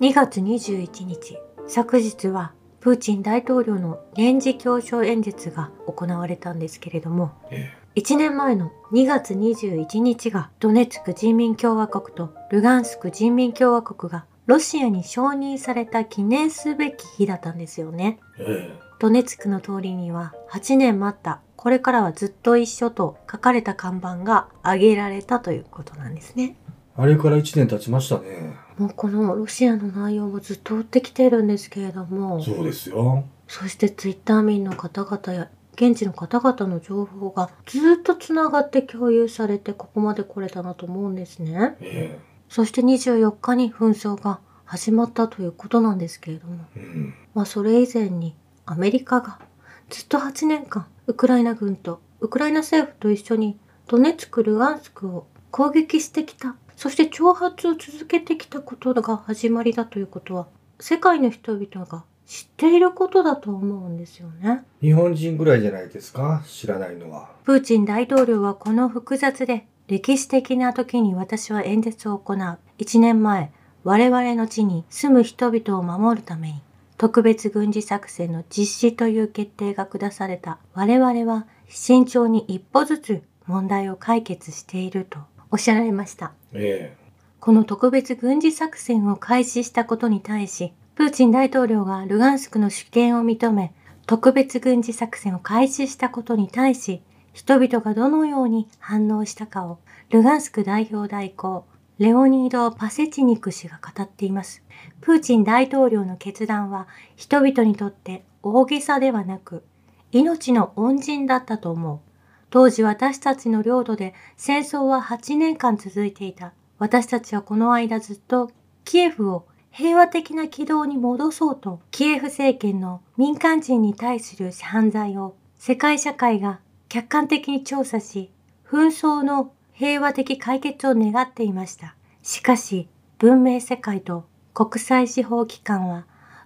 2月21日、昨日はプーチン大統領の年次教書演説が行われたんですけれども、え1年前の2月21日がドネツク人民共和国とルガンスク人民共和国がロシアに承認された記念すべき日だったんですよね。ええドネツクの通りには8年待ったこれからはずっと一緒と書かれた看板が挙げられたということなんですね。あれから1年経ちましたね。もうこのロシアの内容をずっと追ってきてるんですけれども、そうですよ。そしてツイッター民の方々や現地の方々の情報がずっとつながって共有されてここまで来れたなと思うんですね。えそして24日に紛争が始まったということなんですけれども、えうん。まあそれ以前にアメリカがずっと8年間ウクライナ軍とウクライナ政府と一緒にドネツク、ルガンスクを攻撃してきた。そして挑発を続けてきたことが始まりだということは世界の人々が知っていることだと思うんですよね。日本人ぐらいじゃないですか？知らないのは。プーチン大統領はこの複雑で歴史的な時に私は演説を行う。1年前、我々の地に住む人々を守るために特別軍事作戦の実施という決定が下された。我々は慎重に一歩ずつ問題を解決しているとおっしゃられました。えこの特別軍事作戦を開始したことに対し、プーチン大統領がルガンスクの主権を認め、特別軍事作戦を開始したことに対し、人々がどのように反応したかを、ルガンスク代表代行、レオニード・パセチニク氏が語っています。プーチン大統領の決断は、人々にとって大げさではなく、命の恩人だったと思う。当時私たちの領土で戦争は8年間続いていた。私たちはこの間ずっとキエフを平和的な軌道に戻そうと、キエフ政権の民間人に対する犯罪を世界社会が客観的に調査し、紛争の平和的解決を願っていました。しかし、文明世界と国際司法機関は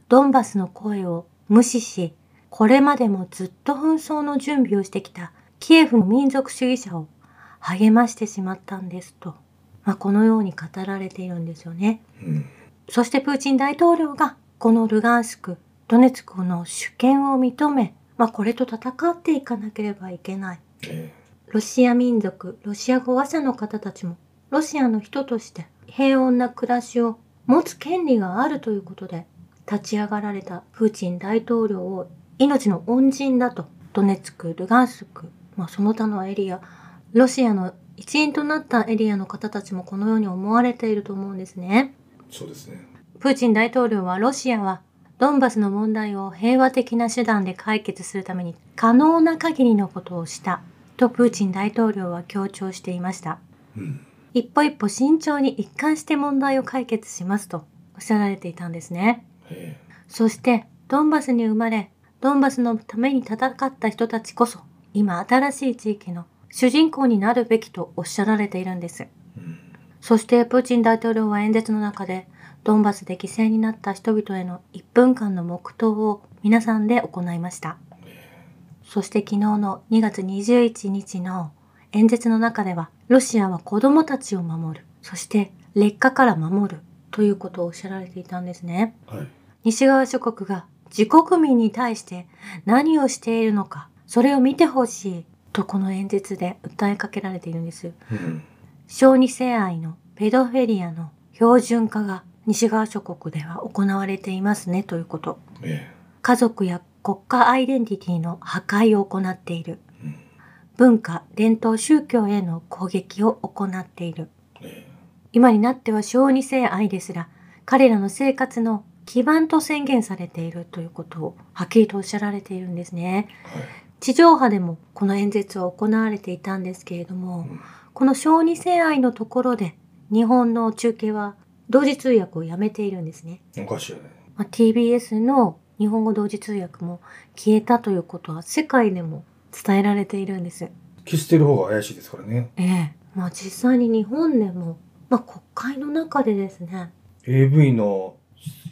ドンバスの声を無視し、これまでもずっと紛争の準備をしてきたキエフの民族主義者を励ましてしまったんですと、まあ、このように語られているんですよね。えうん。そしてプーチン大統領がこのルガンスク、ドネツクの主権を認め、まあ、これと戦っていかなければいけない。えロシア民族、ロシア語話者の方たちも、ロシアの人として平穏な暮らしを持つ権利があるということで、立ち上がられたプーチン大統領を命の恩人だと、ドネツク、ルガンスク、まあ、その他のエリア、ロシアの一員となったエリアの方たちもこのように思われていると思うんですね。えそうですね。プーチン大統領はロシアはドンバスの問題を平和的な手段で解決するために可能な限りのことをしたとプーチン大統領は強調していました。うん。一歩一歩慎重に一貫して問題を解決しますとおっしゃられていたんですね。えそしてドンバスに生まれ、ドンバスのために戦った人たちこそ今新しい地域の主人公になるべきとおっしゃられているんです。そしてプーチン大統領は演説の中でドンバスで犠牲になった人々への1分間の黙祷を皆さんで行いました。そして昨日の2月21日の演説の中ではロシアは子供たちを守る、そして劣化から守るということをおっしゃられていたんですね。はい。西側諸国が自国民に対して何をしているのか、それを見てほしいとこの演説で訴えかけられているんです。うん。小児性愛のペドフェリアの標準化が西側諸国では行われていますねということ。え家族や国家アイデンティティの破壊を行っている。文化、伝統宗教への攻撃を行っている。え今になっては小児性愛ですら、彼らの生活の基盤と宣言されているということをはっきりとおっしゃられているんですね。えはい。地上波でもこの演説は行われていたんですけれども、うんこの小児性愛のところで日本の中継は同時通訳をやめているんですね。おかしいよね。まあ、TBS の日本語同時通訳も消えたということは世界でも伝えられているんです。消してる方が怪しいですからね。ええ。まあ実際に日本でも、まあ国会の中でですね、AV の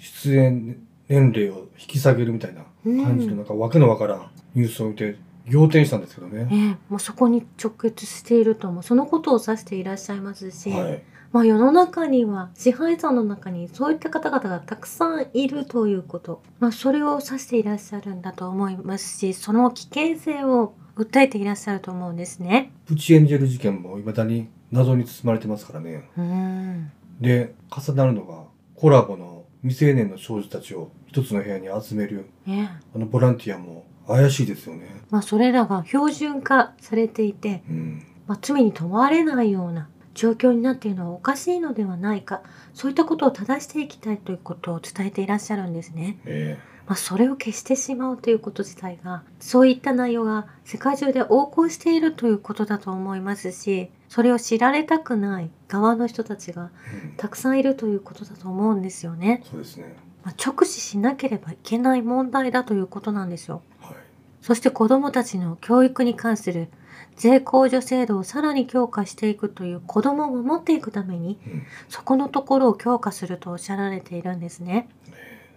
出演年齢を引き下げるみたいな感じのなんかわけのわからんニュースを見て仰天したんですけどね。ええ、もうそこに直結しているともそのことを指していらっしゃいますし、はい。まあ世の中には支配者の中にそういった方々がたくさんいるということ、まあそれを指していらっしゃるんだと思いますし、その危険性を訴えていらっしゃると思うんですね。プチエンジェル事件も未だに謎に包まれてますからね。うーん。で、重なるのが、コラボの未成年の少女たちを一つの部屋に集める、ねあのボランティアも怪しいですよね。まあそれらが標準化されていて、うん。まあ、罪に問われないような状況になっているのはおかしいのではないかそういったことを正していきたいということを伝えていらっしゃるんですね。えまあ、それを消してしまうということ自体がそういった内容が世界中で横行しているということだと思いますしそれを知られたくない側の人たちが。たくさんいるということだと思うんですよね。そうですね。まあ、直視しなければいけない問題だということなんですよ。はい。そして子どもたちの教育に関する税控除制度をさらに強化していくという子どもを守っていくためにうん。そこのところを強化するとおっしゃられているんですね。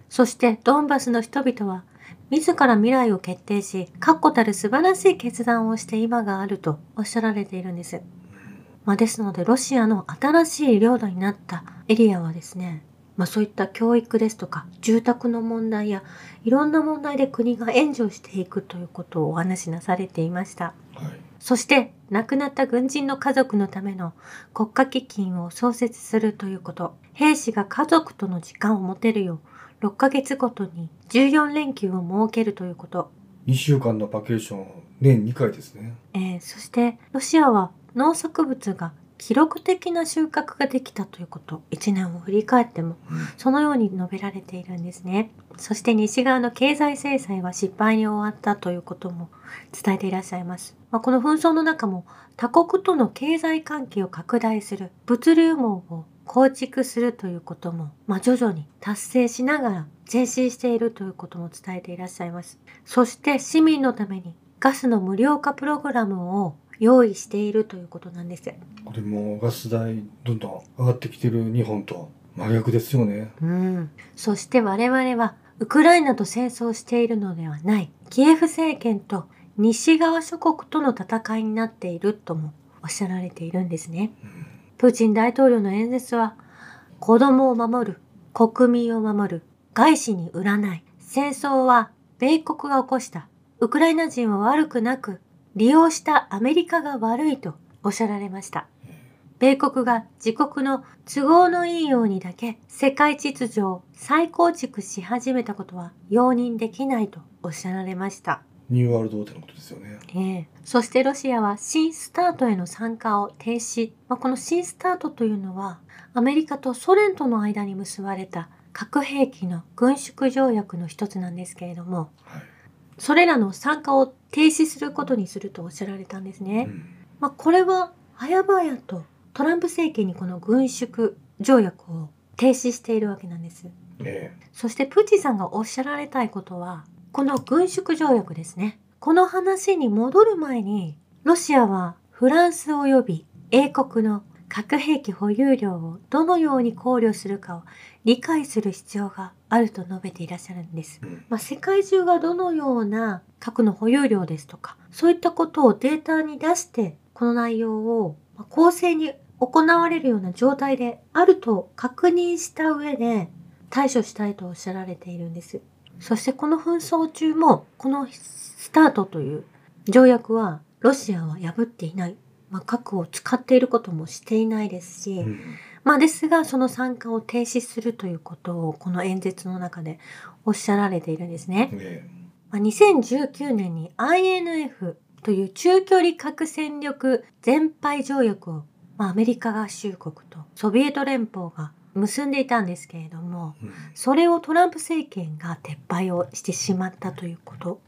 そしてドンバスの人々は自ら未来を決定し確固たる素晴らしい決断をして今があるとおっしゃられているんです。まあ、ですのでロシアの新しい領土になったエリアはですねまあ、そういった教育ですとか住宅の問題やいろんな問題で国が援助していくということをお話しなされていました。はい。そして亡くなった軍人の家族のための国家基金を創設するということ兵士が家族との時間を持てるよう6ヶ月ごとに14連休を設けるということ、2週間のバケーション年2回ですね。えーそしてロシアは農作物が記録的な収穫ができたということ1年を振り返ってもうん。そのように述べられているんですね。そして西側の経済制裁は失敗に終わったということも伝えていらっしゃいます。まあ、この紛争の中も他国との経済関係を拡大する物流網を構築するということも、まあ、徐々に達成しながら前進しているということも伝えていらっしゃいます。そして市民のためにガスの無料化プログラムを用意しているということなんです。これもガス代どんどん上がってきてる日本と真逆ですよね。うん、そして我々はウクライナと戦争しているのではないキエフ政権と西側諸国との戦いになっているともおっしゃられているんですね。うん。プーチン大統領の演説は子供を守る国民を守る外資に売らない戦争は米国が起こしたウクライナ人は悪くなく利用したアメリカが悪いとおっしゃられました。米国が自国の都合のいいようにだけ世界秩序を再構築し始めたことは容認できないとおっしゃられました。ニューワールドオーのことですよね。ええそしてロシアは新スタートへの参加を停止。まあ、この新スタートというのはアメリカとソ連との間に結ばれた核兵器の軍縮条約の一つなんですけれども、はい。それらの参加を停止することにするとおっしゃられたんですね。うん。まあ、これは早々とトランプ政権にこの軍縮条約を停止しているわけなんです。えそしてプーチンさんがおっしゃられたいことは、この軍縮条約ですね。この話に戻る前に、ロシアはフランス及び英国の核兵器保有量をどのように考慮するかを理解する必要があると述べていらっしゃるんです。まあ、世界中がどのような核の保有量ですとか、そういったことをデータに出して、この内容をまあ公正に行われるような状態であると確認した上で対処したいとおっしゃられているんです。そしてこの紛争中も、このスタートという条約はロシアは破っていない。まあ、核を使っていることもしていないですし、うん。まあですが、その参加を停止するということをこの演説の中でおっしゃられているんですね。えまあ、2019年に INF という中距離核戦力全廃条約を、まあ、アメリカ合衆国とソビエト連邦が結んでいたんですけれども、え。うん。それをトランプ政権が撤廃をしてしまったということ。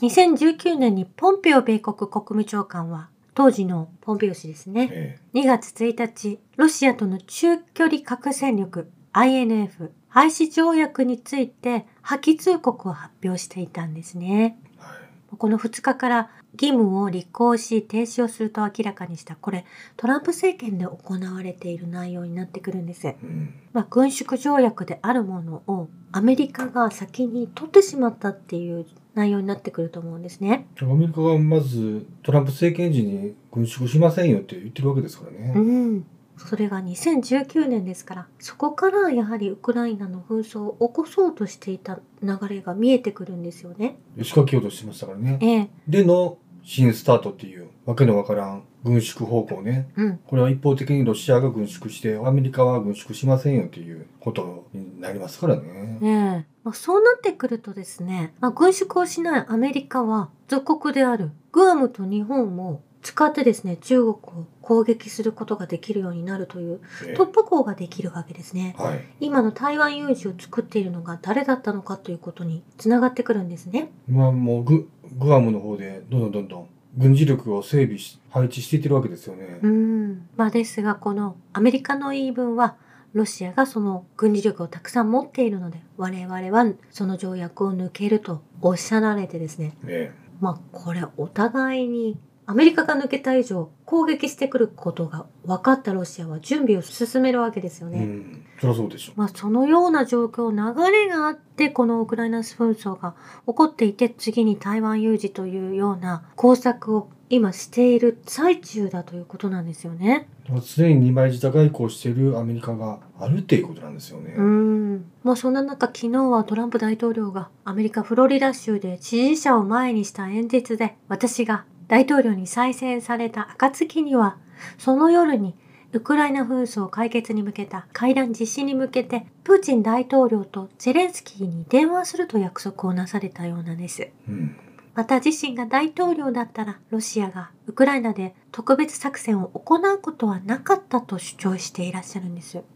2019年にポンペオ米国国務長官は当時のポンペオ氏ですね。え2月1日、ロシアとの中距離核戦力 INF 廃止条約について破棄通告を発表していたんですね。え。はい。この2日から義務を履行し停止をすると明らかにしたこれトランプ政権で行われている内容になってくるんです。うん。まあ、軍縮条約であるものをアメリカが先に取ってしまったっていう内容になってくると思うんですね。アメリカがまずトランプ政権時に軍縮しませんよって言ってるわけですからうね。ん。それが2019年ですから、そこからやはりウクライナの紛争を起こそうとしていた流れが見えてくるんですよね。仕掛けようとしてましたからね。ええ。での新スタートっていうわけのわからん軍縮方向ね。うん。これは一方的にロシアが軍縮してアメリカは軍縮しませんよっていうことになりますからね。ええ。まあ、そうなってくるとですね、まあ、軍縮をしないアメリカは属国であるグアムと日本も使ってですね、中国を攻撃することができるようになるというええ突破口ができるわけですね。はい。今の台湾有事を作っているのが誰だったのかということにつながってくるんですね。今もうググアムの方でどんどんどんどん軍事力を整備し配置していってるわけですよね。うん。まあですが、このアメリカの言い分は、ロシアがその軍事力をたくさん持っているので、我々はその条約を抜けるとおっしゃられてですね。ねまあこれお互いにアメリカが抜けた以上攻撃してくることが分かったロシアは準備を進めるわけですようね。ん。そそうでしょ。まあそのような状況、流れがあって、このウクライナ紛争が起こっていて、次に台湾有事というような工作を今している最中だということなんですよね。常に二枚舌外交しているアメリカがあるっていうことなんですよね。うん。まあそんな中、昨日はトランプ大統領がアメリカ・フロリダ州で支持者を前にした演説で、私が大統領に再選された暁には、その夜にウクライナ紛争解決に向けた会談実施に向けて、プーチン大統領とゼレンスキーに電話すると約束をなされたようなんです。うん。また自身が大統領だったら、ロシアがウクライナで特別作戦を行うことはなかったと主張していらっしゃるんです。はい。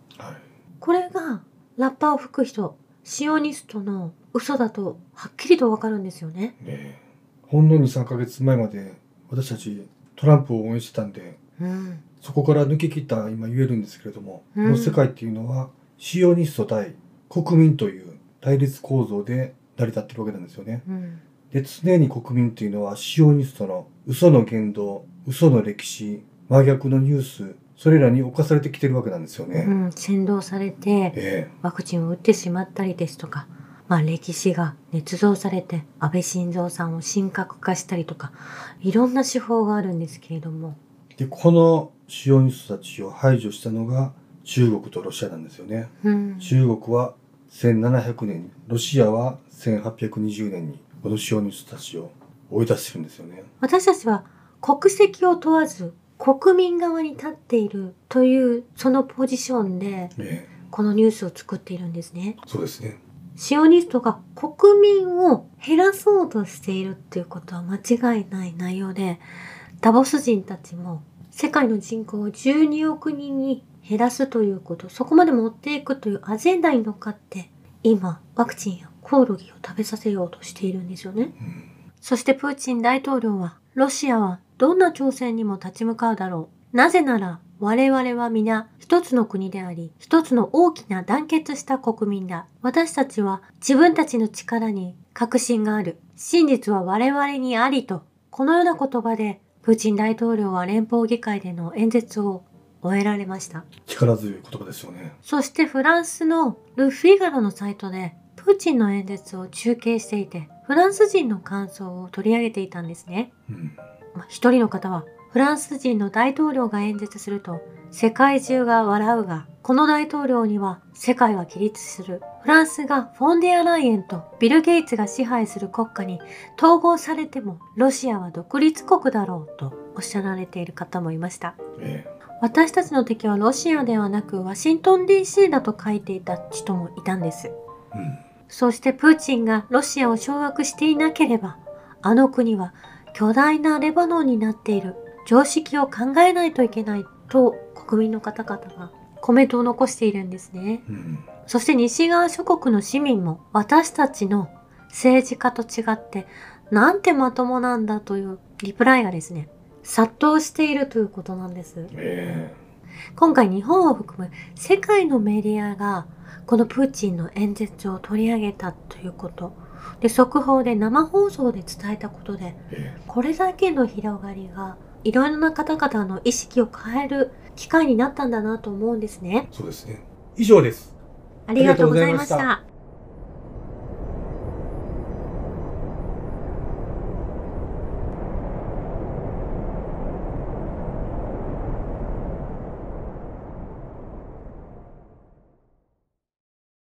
これがラッパを吹く人、シオニストの嘘だとはっきりとわかるんですよね。ねえほんの2、3ヶ月前まで私たちトランプを応援してたんで、うん。そこから抜け切った今言えるんですけれども、うんこの世界っていうのはシオニスト対国民という対立構造で成り立ってるわけなんですよね。うん。で、常に国民っていうのはシオニストの嘘の言動、嘘の歴史、真逆のニュース、それらに侵されてきてるわけなんですよね。うん。先導されて、えワクチンを打ってしまったりですとか、まあ歴史が捏造されて、安倍晋三さんを神格化したりとか、いろんな手法があるんですけれども、えで、このシオニストたちを排除したのが中国とロシアなんですよね。うん。中国は1700年に、ロシアは1820年に、このシオニストたちを追い出してるんですよね。私たちは国籍を問わず国民側に立っているというそのポジションでえこのニュースを作っているんですね。えそうですね。シオニストが国民を減らそうとしているっていうことは間違いない内容で、ダボス人たちも世界の人口を12億人に減らすということ、そこまで持っていくというアジェンダに乗っかって、今、ワクチンやコオロギを食べさせようとしているんですよね。うんそしてプーチン大統領は、ロシアはどんな挑戦にも立ち向かうだろう。なぜなら、我々は皆一つの国であり、一つの大きな団結した国民だ。私たちは自分たちの力に確信がある。真実は我々にありと。このような言葉で、プーチン大統領は連邦議会での演説を終えられました。力強い言葉ですよね。そしてフランスのル・フィガロのサイトでプーチンの演説を中継していて、フランス人の感想を取り上げていたんですね。うん。まあ一人の方は、フランス人の大統領が演説すると、世界中が笑うが、この大統領には世界は起立する。フランスがフォンデアライエンとビル・ゲイツが支配する国家に統合されても、ロシアは独立国だろうとおっしゃられている方もいました。え私たちの敵はロシアではなくワシントン DC だと書いていた人もいたんです。えうん。そしてプーチンがロシアを掌握していなければ、あの国は巨大なレバノンになっている常識を考えないといけないと国民の方々がコメントを残しているんですね。うん。そして西側諸国の市民も私たちの政治家と違ってなんてまともなんだというリプライがですね、殺到しているということなんです。え今回日本を含む世界のメディアがこのプーチンの演説を取り上げたということで速報で生放送で伝えたことでええこれだけの広がりがいろいろな方々の意識を変える機会になったんだなと思うんですねえそうですね。以上です。ありがとうございました